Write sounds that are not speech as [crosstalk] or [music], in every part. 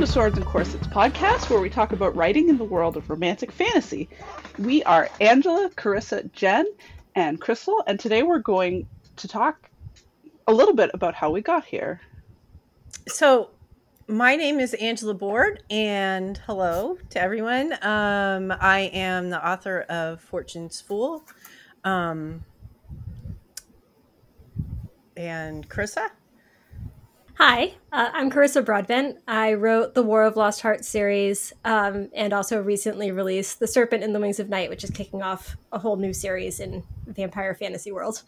to Swords and Corsets podcast, where we talk about writing in the world of romantic fantasy. We are Angela, Carissa, Jen, and Krystle, and today we're going to talk a little bit about how we got here. So, my name is Angela Boord, and hello to everyone. Um, I am the author of Fortune's Fool. Um, and Carissa? Hi, uh, I'm Carissa Broadbent. I wrote the War of Lost Hearts series um, and also recently released The Serpent and the Wings of Night, which is kicking off a whole new series in vampire fantasy world.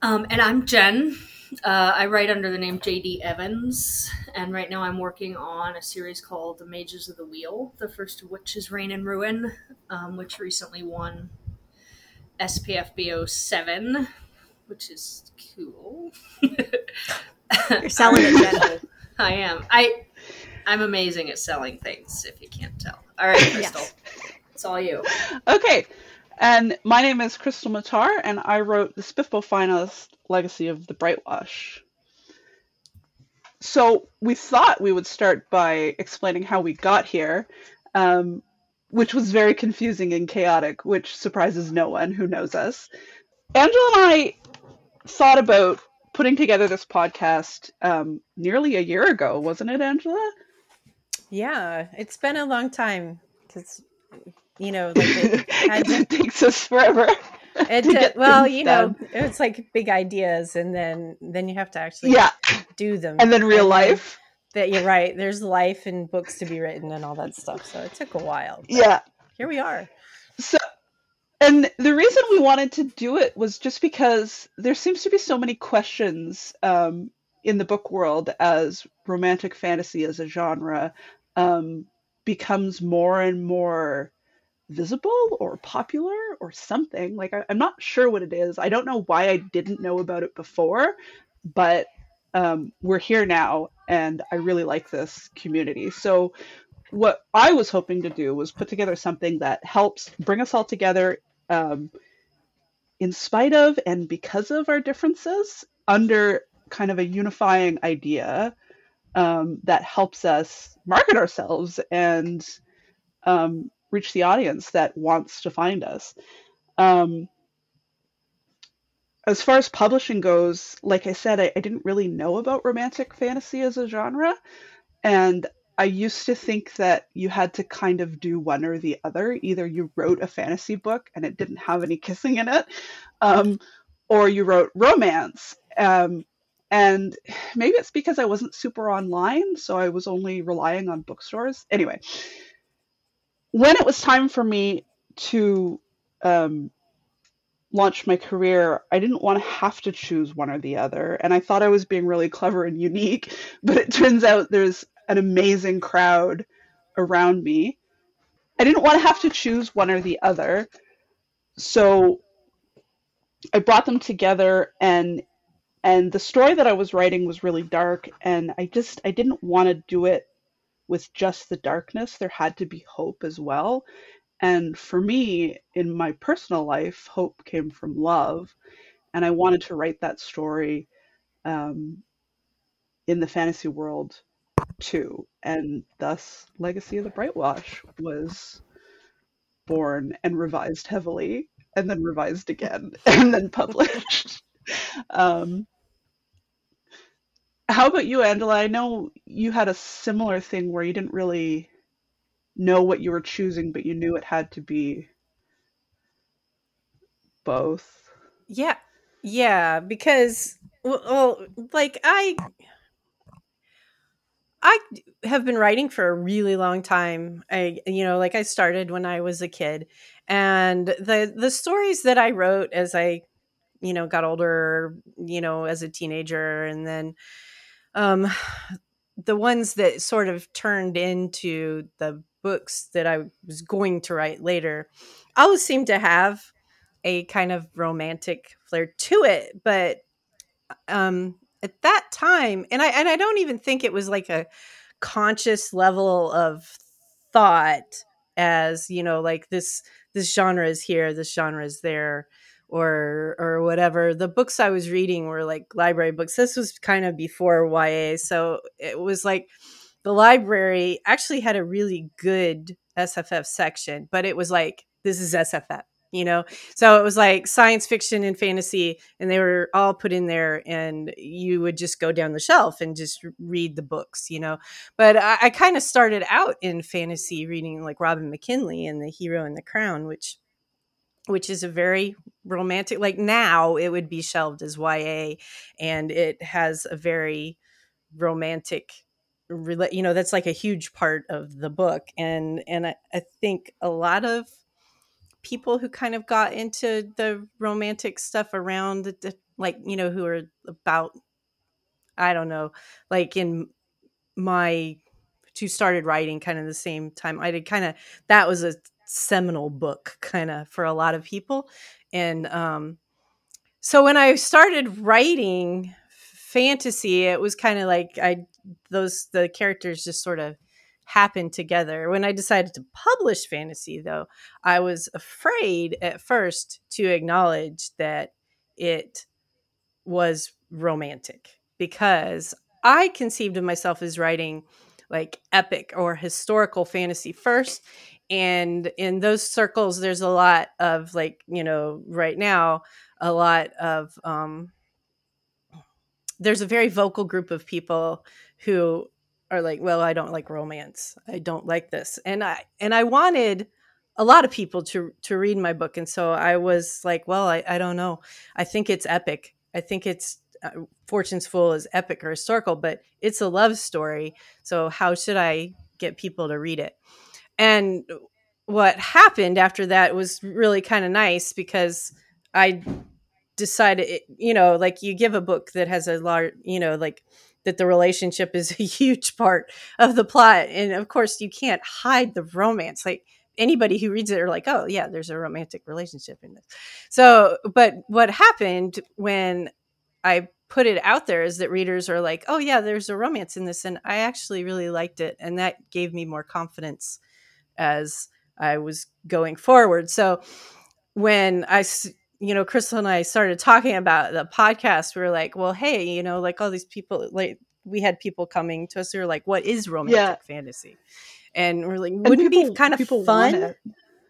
Um, and I'm Jen. Uh, I write under the name JD Evans, and right now I'm working on a series called The Mages of the Wheel, the first of which is Reign and Ruin, um, which recently won SPFBO 7 which is cool. You're selling it, Jen. [laughs] I am. I I'm amazing at selling things. If you can't tell. All right, [laughs] Krystle, yes. it's all you. Okay. And my name is Krystle Matar, and I wrote the SPFBO Finalist Legacy of the Brightwash. So we thought we would start by explaining how we got here, um, which was very confusing and chaotic, which surprises no one who knows us. Angela and I thought about putting together this podcast um, nearly a year ago, wasn't it, Angela? Yeah, it's been a long time because you know, like it, [laughs] it takes us forever. It did, well, you know, it's like big ideas, and then then you have to actually yeah do them, and then real and life. Then, that you're right. There's life and books to be written and all that stuff. So it took a while. Yeah, here we are. So and the reason we wanted to do it was just because there seems to be so many questions um, in the book world as romantic fantasy as a genre um, becomes more and more visible or popular or something. Like, I, am not sure what it is. I don't know why I didn't know about it before, but um, we're here now, and I really like this community. So, what I was hoping to do was put together something that helps bring us all together um, in spite of and because of our differences under kind of a unifying idea um, that helps us market ourselves and um, reach the audience that wants to find us. Um, as far as publishing goes, like I said, I, I, didn't really know about romantic fantasy as a genre. And I used to think that you had to kind of do one or the other. Either you wrote a fantasy book and it didn't have any [laughs] kissing in it, um, or you wrote romance. Um, and maybe it's because I wasn't super online, so I was only relying on bookstores. Anyway, when it was time for me to um, launch my career, I didn't want to have to choose one or the other. And I thought I was being really clever and unique, [laughs] but it turns out there's an amazing crowd around me. I didn't want to have to choose one or the other. So I brought them together and and the story that I was writing was really dark and I just I didn't want to do it with just the darkness. There had to be hope as well. And for me, in my personal life, hope came from love. And I wanted to write that story um, in the fantasy world too, and thus Legacy of the Brightwash was born and revised heavily, and then revised again, [laughs] and then published. [laughs] um, how about you, Angela? I know you had a similar thing where you didn't really know what you were choosing, but you knew it had to be both. Yeah, yeah, because well, like I I have been writing for a really long time. I you know, like I started when I was a kid. And the the stories that I wrote as I you know got older, you know, as a teenager and then um the ones that sort of turned into the books that I was going to write later always seem to have a kind of romantic flair to it, but um at that time and i and i don't even think it was like a conscious level of thought as you know like this this genre is here this genre is there or or whatever. The books I was reading were like library books. This was kind of before YA, so it was like the library actually had a really good SFF section, but it was like this is SFF, you know. So it was like science fiction and fantasy, and they were all put in there, and you would just go down the shelf and just read the books, you know. But I, I kind of started out in fantasy reading like Robin McKinley and The Hero and the Crown, which which is a very romantic like now it would be shelved as YA and it has a very romantic you know that's like a huge part of the book and and I, I think a lot of people who kind of got into the romantic stuff around the, like you know who are about i don't know like in my who started writing kind of the same time i did kind of that was a seminal book kind of for a lot of people. And um so when i started writing fantasy it was kind of like i those the characters just sort of happened together. When i decided to publish fantasy though i was afraid at first to acknowledge that it was romantic because i conceived of myself as writing like epic or historical fantasy first and in those circles there's a lot of like you know right now a lot of um there's a very vocal group of people who are like, well, I don't like romance. I don't like this. And I and I wanted a lot of people to to read my book and so I was like, well, I, I don't know. I think it's epic. I think it's uh, Fortune's Fool is epic or historical, but it's a love story. So how should I get people to read it? And what happened after that was really kind of nice because I decided you know like you give a book that has a large you know like that the relationship is a [laughs] huge part of the plot and of course you can't hide the romance like anybody who reads it are like oh yeah there's a romantic relationship in this. So but what happened when i put it out there is that readers are like oh yeah there's a romance in this and i actually really liked it and that gave me more confidence as i was going forward. So when i you know, Krystle and I started talking about the podcast, we were like, well, hey, you know, like all these people, like we had people coming to us who were like, what is romantic yeah. fantasy? And we're like, wouldn't people, it be kind of fun?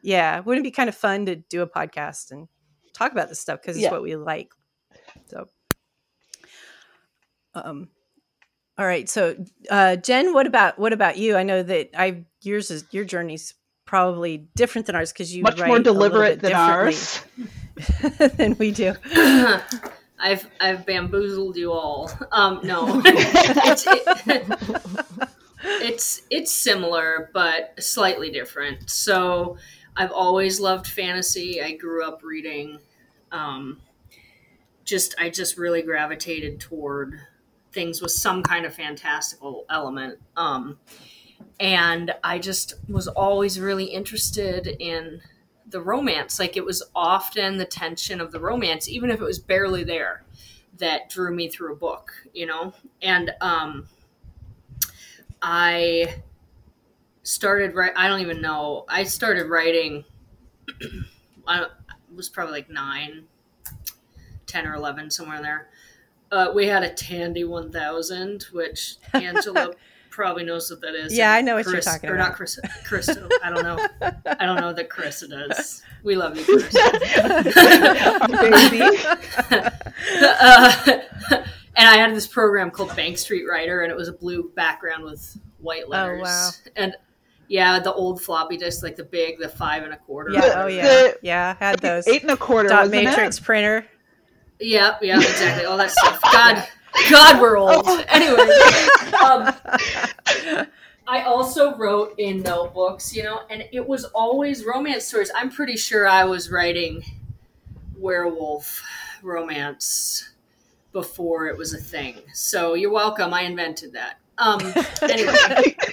Yeah, wouldn't it be kind of fun to do a podcast and talk about this stuff because it's yeah. what we like. So, um, all right. So, uh, Jen, what about what about you? I know that I yours is your journey's probably different than ours because you much more deliberate than ours. [laughs] than we do. [laughs] I've I've bamboozled you all. Um, no, it's, it, [laughs] it's it's similar but slightly different. So I've always loved fantasy. I grew up reading. Um, just I just really gravitated toward things with some kind of fantastical element. Um, and I just was always really interested in the romance. Like it was often the tension of the romance, even if it was barely there, that drew me through a book, you know? And um, I started write. I don't even know. I started writing. [clears throat] I was probably like nine, 10 or 11, somewhere there. Uh, we had a Tandy 1000, which [laughs] Angela probably knows what that is. Yeah, I know what Chris, you're talking or about. Or not Chris, Krista. I don't know. I don't know that Chris does. We love you, Chris. [laughs] uh, and I had this program called Bank Street Writer, and it was a blue background with white letters. Oh, wow. And yeah, the old floppy disk, like the big, the five and a quarter. Yeah, oh yeah, the, yeah, had those eight and a quarter dot matrix it? printer. Yeah, yeah, exactly. All that stuff. God, God, we're old. Oh. Anyway, um, [laughs] I also wrote in notebooks, you know, and it was always romance stories. I'm pretty sure I was writing werewolf romance before it was a thing. So you're welcome. I invented that. Um, anyway. [laughs]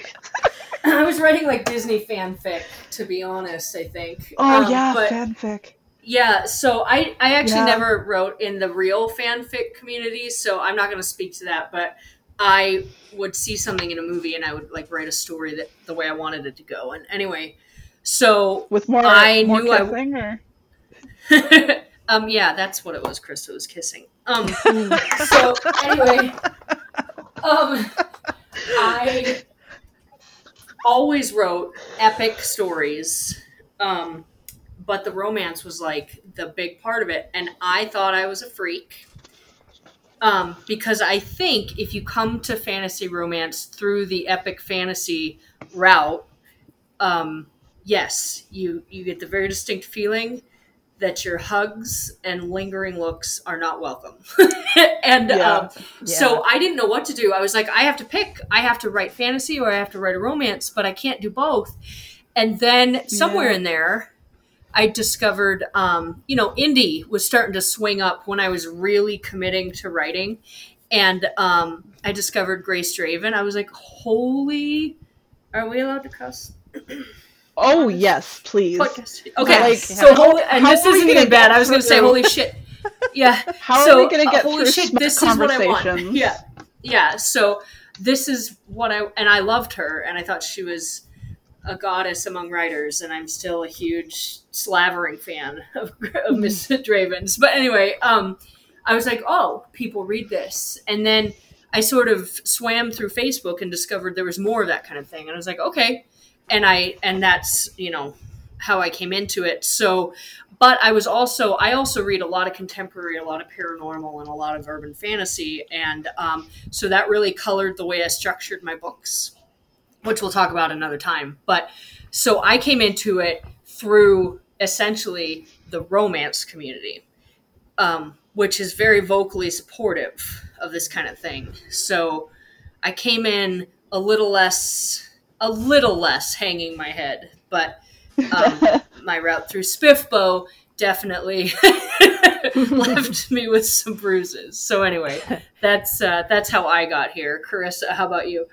[laughs] I was writing like Disney fanfic, to be honest. I think. Oh um, yeah, fanfic. Yeah, so I I actually yeah. never wrote in the real fanfic community, so I'm not going to speak to that. But I would see something in a movie and I would like write a story that the way I wanted it to go. And anyway, so with more I more knew kissing, I. [laughs] Um, yeah, that's what it was. Krista was kissing. Um, [laughs] so anyway, um, I always wrote epic stories, um, but the romance was like the big part of it, and I thought I was a freak. Um, because I think if you come to fantasy romance through the epic fantasy route, um, yes, you you get the very distinct feeling that your hugs and lingering looks are not welcome. [laughs] and Yeah. um, so I didn't know what to do. I was like, I have to pick. I have to write fantasy or I have to write a romance, but I can't do both. And then somewhere Yeah. in there, I discovered, um, you know, indie was starting to swing up when I was really committing to writing. And um, I discovered Grace Draven. I was like, holy, are we allowed to cuss? [clears throat] Oh yes, please. Podcast. Okay, Like, so holy, and this isn't even bad. I was going to say, holy shit. Yeah. [laughs] How so, are we gonna uh, get holy through shit, this is what I want. Yeah. Yeah. So this is what I and I loved her and I thought she was a goddess among writers and I'm still a huge slavering fan [laughs] of, of Miss Draven's. But anyway, um I was like, "Oh, people read this." And then I sort of swam through Facebook and discovered there was more of that kind of thing. And I was like, "Okay." And I and that's, you know, how I came into it. So but I was also I also read a lot of contemporary, a lot of paranormal, and a lot of urban fantasy, and um, so that really colored the way I structured my books, which we'll talk about another time. But so I came into it through essentially the romance community, um, which is very vocally supportive of this kind of thing. So I came in a little less, a little less hanging my head, but um, [laughs] my route through SPFBO definitely [laughs] left me with some bruises. So anyway, [laughs] that's uh, that's how I got here. Carissa, how about you?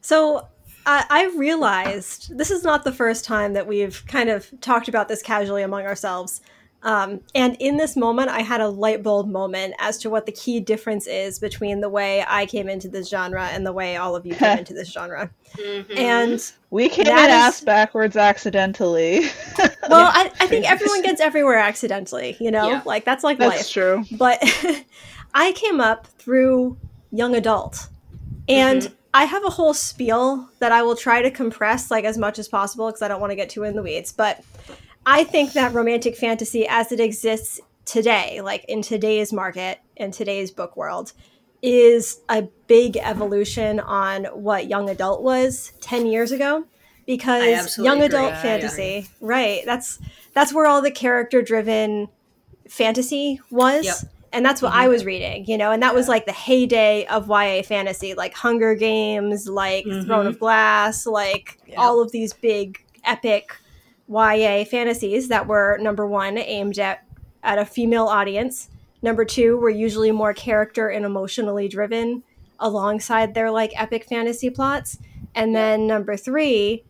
So I, I realized this is not the first time that we've kind of talked about this casually among ourselves. Um, and in this moment, I had a light bulb moment as to what the key difference is between the way I came into this genre and the way all of you came [laughs] into this genre. Mhm. And we came That in is- ass backwards accidentally. [laughs] well, I, I think everyone gets everywhere accidentally, you know? Yeah. Like, that's like That's life. true. but [laughs] I came up through young adult, and Mm-hmm. I have a whole spiel that I will try to compress like as much as possible because I don't want to get too in the weeds. But I think that romantic fantasy, as it exists today, like in today's market in today's book world, is a big evolution on what young adult was 10 years ago because young agree. adult I fantasy right that's that's where all the character driven fantasy was Yep. And that's what I was reading, you know, and that was like the heyday of YA fantasy, like Hunger Games, like Throne of Glass, like Yeah. all of these big epic YA fantasies that were number one aimed at at a female audience. Number two were usually more character and emotionally driven alongside their like epic fantasy plots. And then number three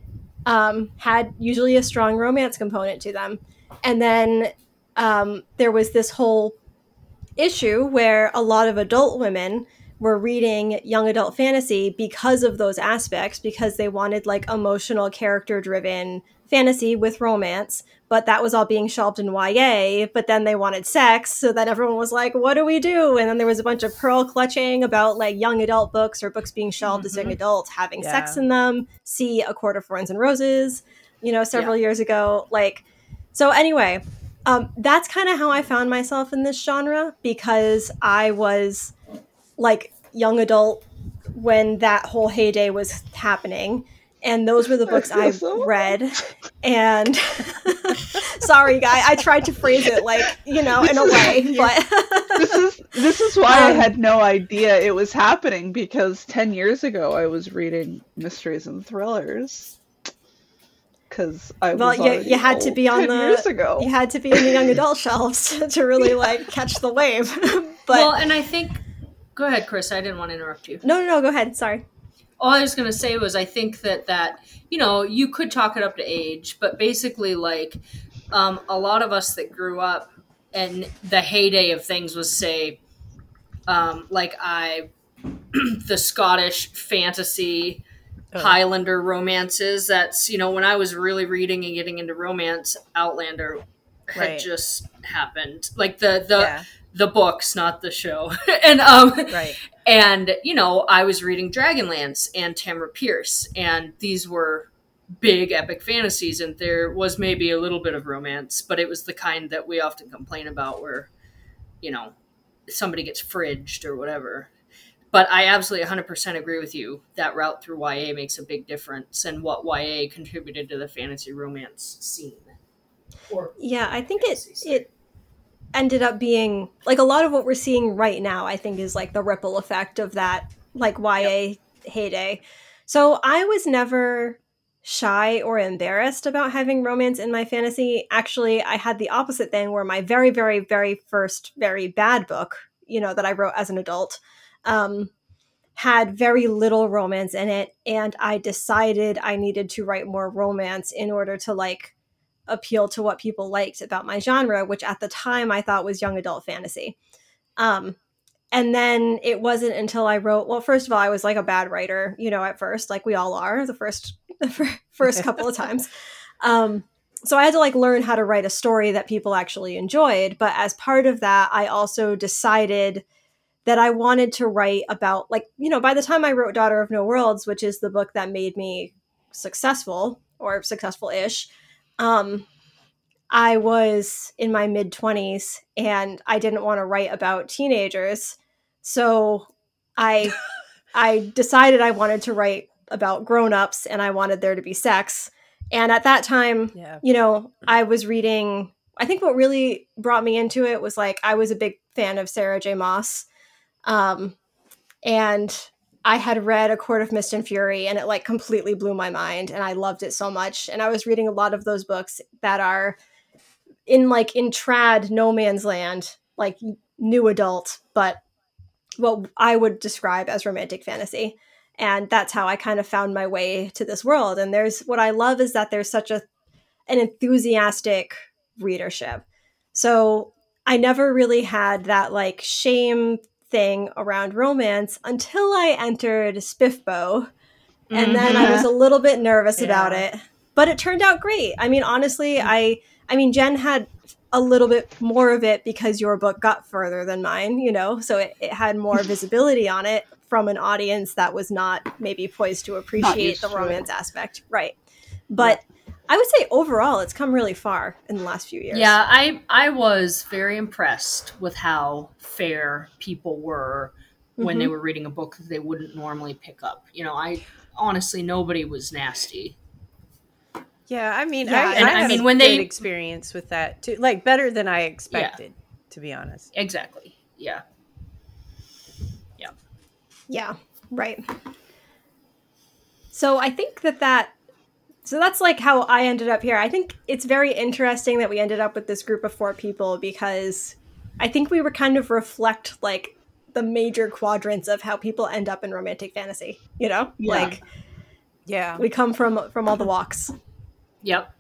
um, had usually a strong romance component to them. And then um, there was this whole issue where a lot of adult women were reading young adult fantasy because of those aspects because they wanted like emotional character driven fantasy with romance but that was all being shelved in YA but then they wanted sex so then everyone was like what do we do? And then there was a bunch of pearl clutching about like young adult books or books being shelved as young mm-hmm. adults having sex in them see a court of thorns and roses you know several years ago like so anyway um, that's kind of how I found myself in this genre because I was like young adult when that whole heyday was happening. And those were the [laughs] books I read. And [laughs] sorry, guy, I tried to phrase it like, you know, in a way, [laughs] but this is this is why I Um, had no idea it was happening because ten years ago I was reading mysteries and thrillers. Because I Well, was you- you had to be on the- years ago. you had to be in the young adult shelves [laughs] to really like catch the wave. [laughs] but well, and I think. Go ahead, Chris. I didn't want to interrupt you. no, no, no, go ahead. Sorry. all I was going to say was I think that that you know you could chalk it up to age, but basically like um, a lot of us that grew up and the heyday of things was say um, like I [clears throat] the Scottish fantasy Highlander romances. That's you know when I was really reading and getting into romance, Outlander had Right. just happened. Like the the yeah, the books, not the show. [laughs] and um right. and you know, I was reading Dragonlance and Tamora Pierce, and these were big epic fantasies, and there was maybe a little bit of romance, but it was the kind that we often complain about, where you know somebody gets fridged or whatever. But I absolutely 100% agree with you. That route through YA makes a big difference, and what YA contributed to the fantasy romance scene. Or Yeah, I think it scene. it ended up being like a lot of what we're seeing right now. I think is like the ripple effect of that like YA heyday. So I was never shy or embarrassed about having romance in my fantasy. Actually, I had the opposite thing where my very very very first very bad book, you know, that I wrote as an adult, um had very little romance in it and I decided I needed to write more romance in order to like appeal to what people liked about my genre, which at the time I thought was young adult fantasy. Um, and then it wasn't until I wrote, well, first of all, I was like a bad writer, you know, at first, like we all are the first, [laughs] the first [laughs] couple of times. Um, so I had to like learn how to write a story that people actually enjoyed. But as part of that, I also decided that I wanted to write about, like, you know, by the time I wrote Daughter of No Worlds, which is the book that made me successful or successful ish, um, I was in my mid 20s and I didn't want to write about teenagers. So I [laughs] I decided I wanted to write about grown-ups and I wanted there to be sex. And at that time, Yeah. you know, I was reading I think what really brought me into it was like I was a big fan of Sarah J. Maas. Um and I had read A Court of Mist and Fury and it like completely blew my mind and I loved it so much. And I was reading a lot of those books that are in like in trad no man's land, like new adult, but what I would describe as romantic fantasy. And that's how I kind of found my way to this world. And there's what I love is that there's such a an enthusiastic readership. So I never really had that like shame thing around romance until I entered SPFBO. And then I was a little bit nervous about it. But it turned out great. I mean, honestly, I I mean Jen had a little bit more of it because your book got further than mine, you know, so it, it had more [laughs] visibility on it from an audience that was not maybe poised to appreciate the it. romance aspect. Right. But I would say overall it's come really far in the last few years. Yeah, I I was very impressed with how fair people were when they Mhm. were reading a book that they wouldn't normally pick up. You know, I honestly nobody was nasty. Yeah, I mean, Yeah, I, and I, I had mean, a when good they- experience with that too, like better than I expected, to be honest. Exactly. Yeah. Yeah. Yeah, right. So I think that that so that's like how I ended up here. I think it's very interesting that we ended up with this group of four people because I think we were kind of reflect like the major quadrants of how people end up in romantic fantasy, you know? Yeah. Like Yeah, we come from from all the walks. Yep.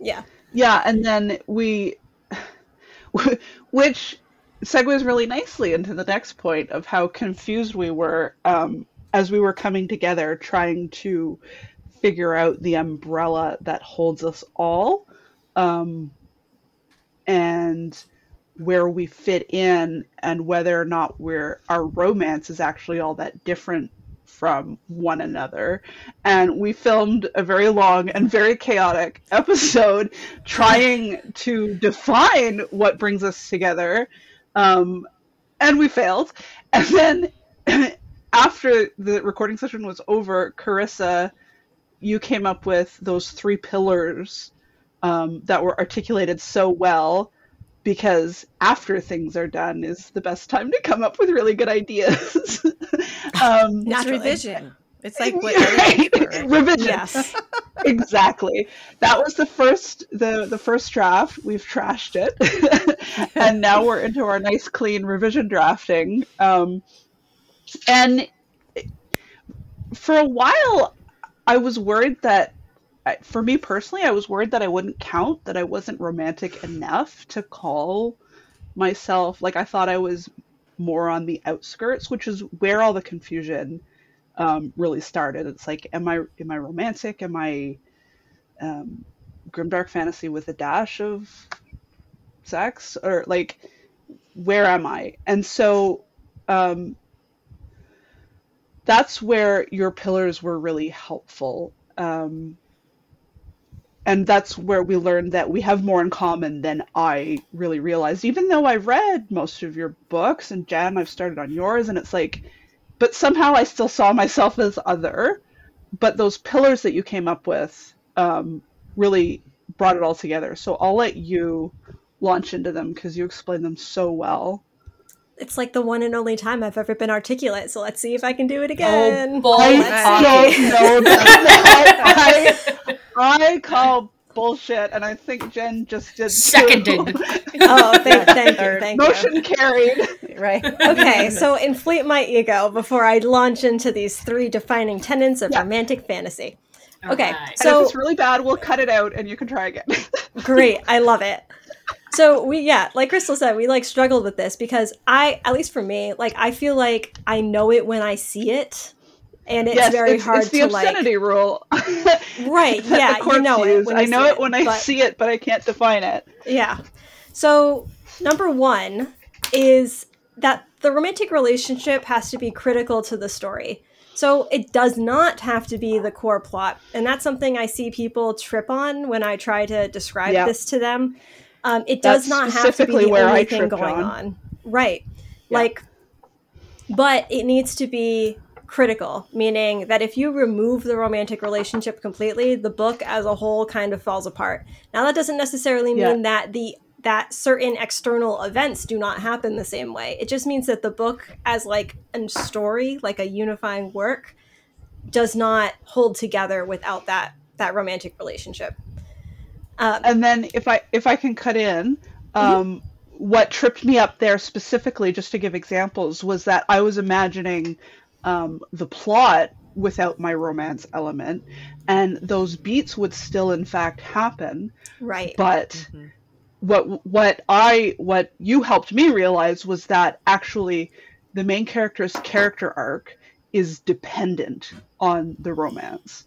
Yeah. Yeah, and then we, [laughs] which segues really nicely into the next point of how confused we were um, as we were coming together trying to figure out the umbrella that holds us all um, and where we fit in and whether or not we're our romance is actually all that different from one another. And we filmed a very long and very chaotic [laughs] episode trying to define what brings us together um, and we failed. And then [clears throat] after the recording session was over carissa you came up with those three pillars um, that were articulated so well because after things are done is the best time to come up with really good ideas [laughs] um, it's revision. It's like what [laughs] right? right? revision Yes. [laughs] exactly that was the first the the first draft we've trashed it and now we're into our nice clean revision drafting um and for a while i was worried that for me personally i was worried that i wouldn't count that i wasn't romantic enough to call myself like i thought i was more on the outskirts which is where all the confusion um, really started. It's like, am I am I romantic? Am I um, grimdark fantasy with a dash of sex or like where am I? And so um, that's where your pillars were really helpful. Um, and that's where we learned that we have more in common than I really realized. Even though I read most of your books, and Jan, I've started on yours, and it's like, but somehow I still saw myself as other. But those pillars that you came up with um, really brought it all together. So I'll let you launch into them because you explain them so well. It's like the one and only time I've ever been articulate. So let's see if I can do it oh, again. Oh, I don't know that. [laughs] I, I, I call bullshit, and I think Jen just did. too. Seconded. [laughs] Oh, thank, thank you, Third. thank you. Motion carried. right. Okay, so inflate my ego before I launch into these three defining tenets of Yeah. romantic fantasy. Okay, Alright. So, and so if it's really bad, we'll cut it out, and you can try again. [laughs] great, I love it. So we yeah, like Krystle said, we like struggled with this because I, at least for me, like I feel like I know it when I see it, and it's yes, very it's, hard it's the to like obscenity rule. [laughs] right. Yeah, you know it use. I know it when I but- see it, but I can't define it. Yeah. So, number one is that the romantic relationship has to be critical to the story. So, it does not have to be the core plot. And that's something I see people trip on when I try to describe Yeah. this to them. Um, it does That's not have to be the only thing going on. on. Right. Yeah. Like, but it needs to be critical, meaning that if you remove the romantic relationship completely, the book as a whole kind of falls apart. Now that doesn't necessarily mean Yeah. that the that certain external events do not happen the same way. It just means that the book as like a story, like a unifying work, does not hold together without that that romantic relationship. Um, and then if I if I can cut in, um, what tripped me up there specifically, just to give examples, was that I was imagining um, the plot without my romance element, and those beats would still in fact happen. right. But what what I what you helped me realize was that actually the main character's character arc is dependent on the romance.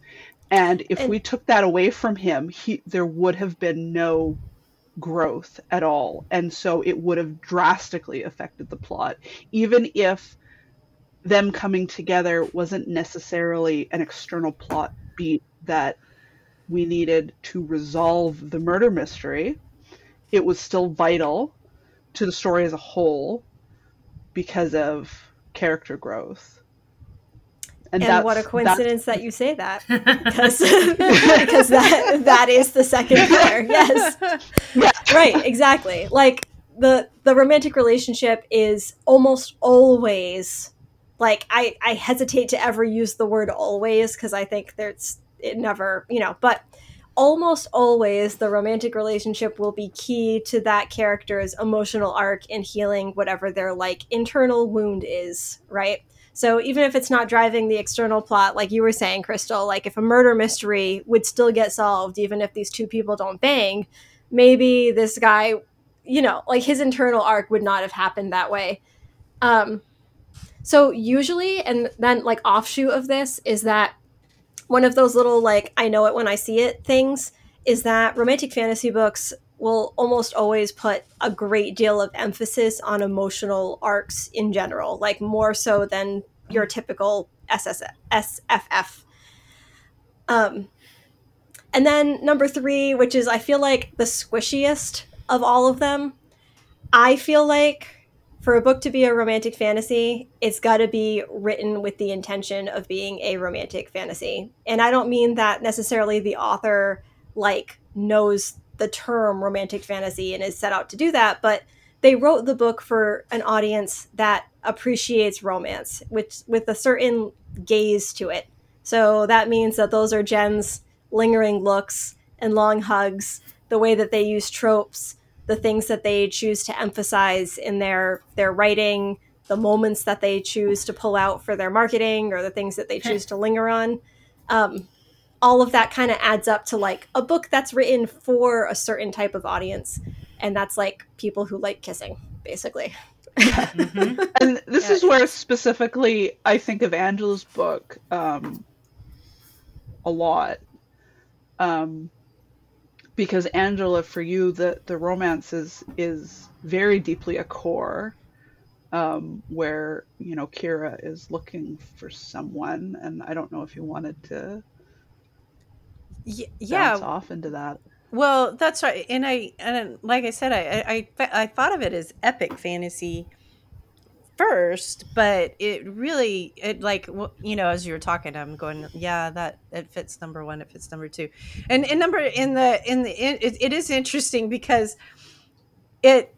And if And- we took that away from him, he there would have been no growth at all. And so it would have drastically affected the plot, even if them coming together wasn't necessarily an external plot beat that we needed to resolve the murder mystery. It was still vital to the story as a whole because of character growth. And that's- what a coincidence that you say that [laughs] because [laughs] because that that is the second pair. [laughs] yes Yeah. right exactly like the the romantic relationship is almost always like i i hesitate to ever use the word always because i think there's it never you know but almost always the romantic relationship will be key to that character's emotional arc in healing whatever their like internal wound is right so even if it's not driving the external plot, like you were saying, Krystle, like if a murder mystery would still get solved, even if these two people don't bang, maybe this guy, you know, like his internal arc would not have happened that way. Um, so usually, and then like offshoot of this is that one of those little like I know it when I see it things is that romantic fantasy books will almost always put a great deal of emphasis on emotional arcs in general, like more so than your typical SS- SFF. Um, and then number three, which is I feel like the squishiest of all of them, I feel like for a book to be a romantic fantasy, it's got to be written with the intention of being a romantic fantasy. And I don't mean that necessarily the author like knows the term romantic fantasy and is set out to do that, but they wrote the book for an audience that appreciates romance with with a certain gaze to it. So that means that those are Jen's lingering looks and long hugs, the way that they use tropes, the things that they choose to emphasize in their their writing, the moments that they choose to pull out for their marketing, or the things that they choose to linger on. Um, all of that kind of adds up to like a book that's written for a certain type of audience, and that's like people who like kissing, basically. Mhm. [laughs] and this Yeah. is where specifically I think of Angela's book um, a lot. Um, because Angela, for you, the the romance is is very deeply a core, um, where you know Kyrra is looking for someone, and I don't know if you wanted to Y- yeah, off into that. well, that's right. And I and like I said, I, I I I thought of it as epic fantasy first, but it really it like you know as you were talking, I'm going, yeah, that it fits number one, it fits number two, and and number in the in the it, it is interesting because it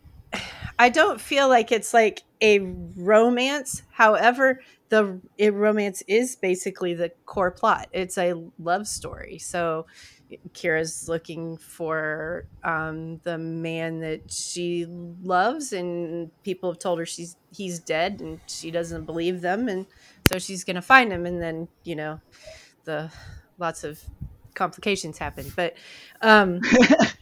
I don't feel like it's like a romance. However, the it, romance is basically the core plot. It's a love story. So Kyrra's looking for um, the man that she loves, and people have told her she's he's dead, and she doesn't believe them, and so she's gonna find him, and then you know the lots of complications happen, but um, [laughs]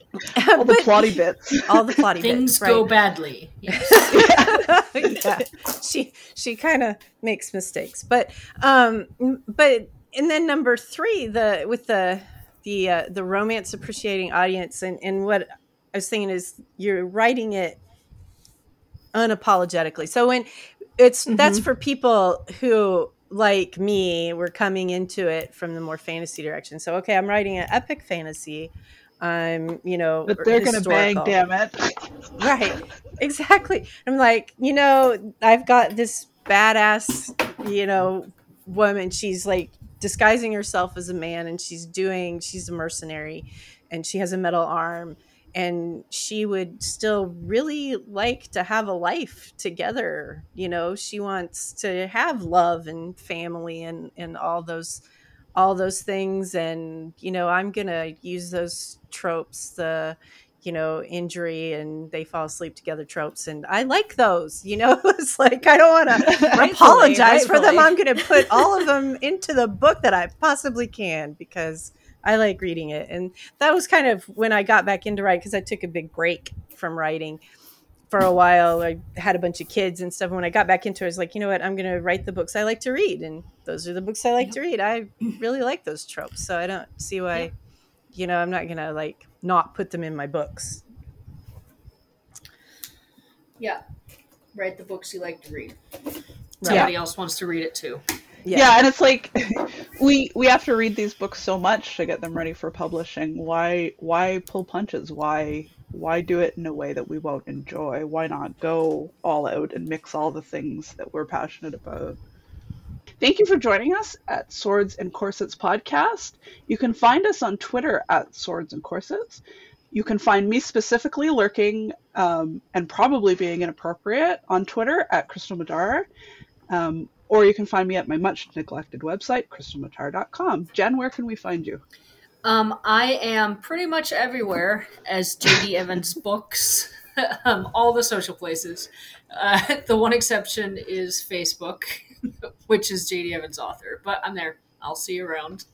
All the [laughs] but- plotty bits. [laughs] all the plotty bits. Things bits, go badly. Yes. [laughs] yeah. She she kind of makes mistakes, but um, but and then number three, the with the the uh, the romance appreciating audience, and and what I was thinking is you're writing it unapologetically. So when it's that's for people who like me were coming into it from the more fantasy direction. So okay, I'm writing an epic fantasy. I'm, you know, But they're gonna bang, damn it. [laughs] right. Exactly. I'm like you know i've got this badass you know woman. She's like disguising herself as a man and she's doing she's a mercenary and she has a metal arm and she would still really like to have a life together. You know she wants to have love and family and and all those all those things and you know i'm gonna use those tropes the you know injury and they fall asleep together tropes and i like those you know? [laughs] It's like i don't want to [laughs] Rightfully, apologize for them. I'm to put all of them [laughs] into the book that i possibly can because i like reading it and that was kind of when i got back into writing because i took a big break from writing for a while i had a bunch of kids and stuff and when i got back into it i was like you know what i'm going to write the books i like to read and those are the books i like to read i really like those tropes so i don't see why Yeah. you know i'm not going to like not put them in my books yeah. Write the books you like to read. Right. Somebody else wants to read it too. Yeah. and it's like [laughs] we we have to read these books so much to get them ready for publishing. Why why pull punches? Why why do it in a way that we won't enjoy? Why not go all out and mix all the things that we're passionate about? Thank you for joining us at Swords and Corsets podcast. You can find us on Twitter at Swords and Corsets. You can find me specifically lurking um, and probably being inappropriate on Twitter at Krystle Madara. Um, or you can find me at my much neglected website, krystlematar.com. Jen, where can we find you? Um, I am pretty much everywhere as JD Evans [laughs] Books, [laughs] um, all the social places. Uh, [laughs] the one exception is Facebook, which is JD Evans Author, but I'm there. I'll see you around.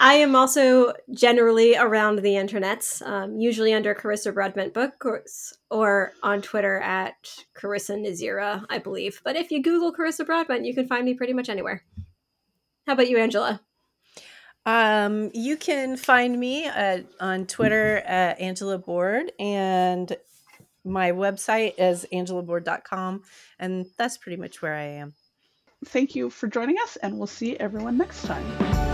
I am also generally around the internets, um, usually under Carissa Broadbent Books or on Twitter at Carissa Nazira, I believe. But if you Google Carissa Broadbent, you can find me pretty much anywhere. How about you, Angela? Um, you can find me at, on Twitter at Angela Boord and my website is angelaboord.com. And that's pretty much where I am. Thank you for joining us, and we'll see everyone next time.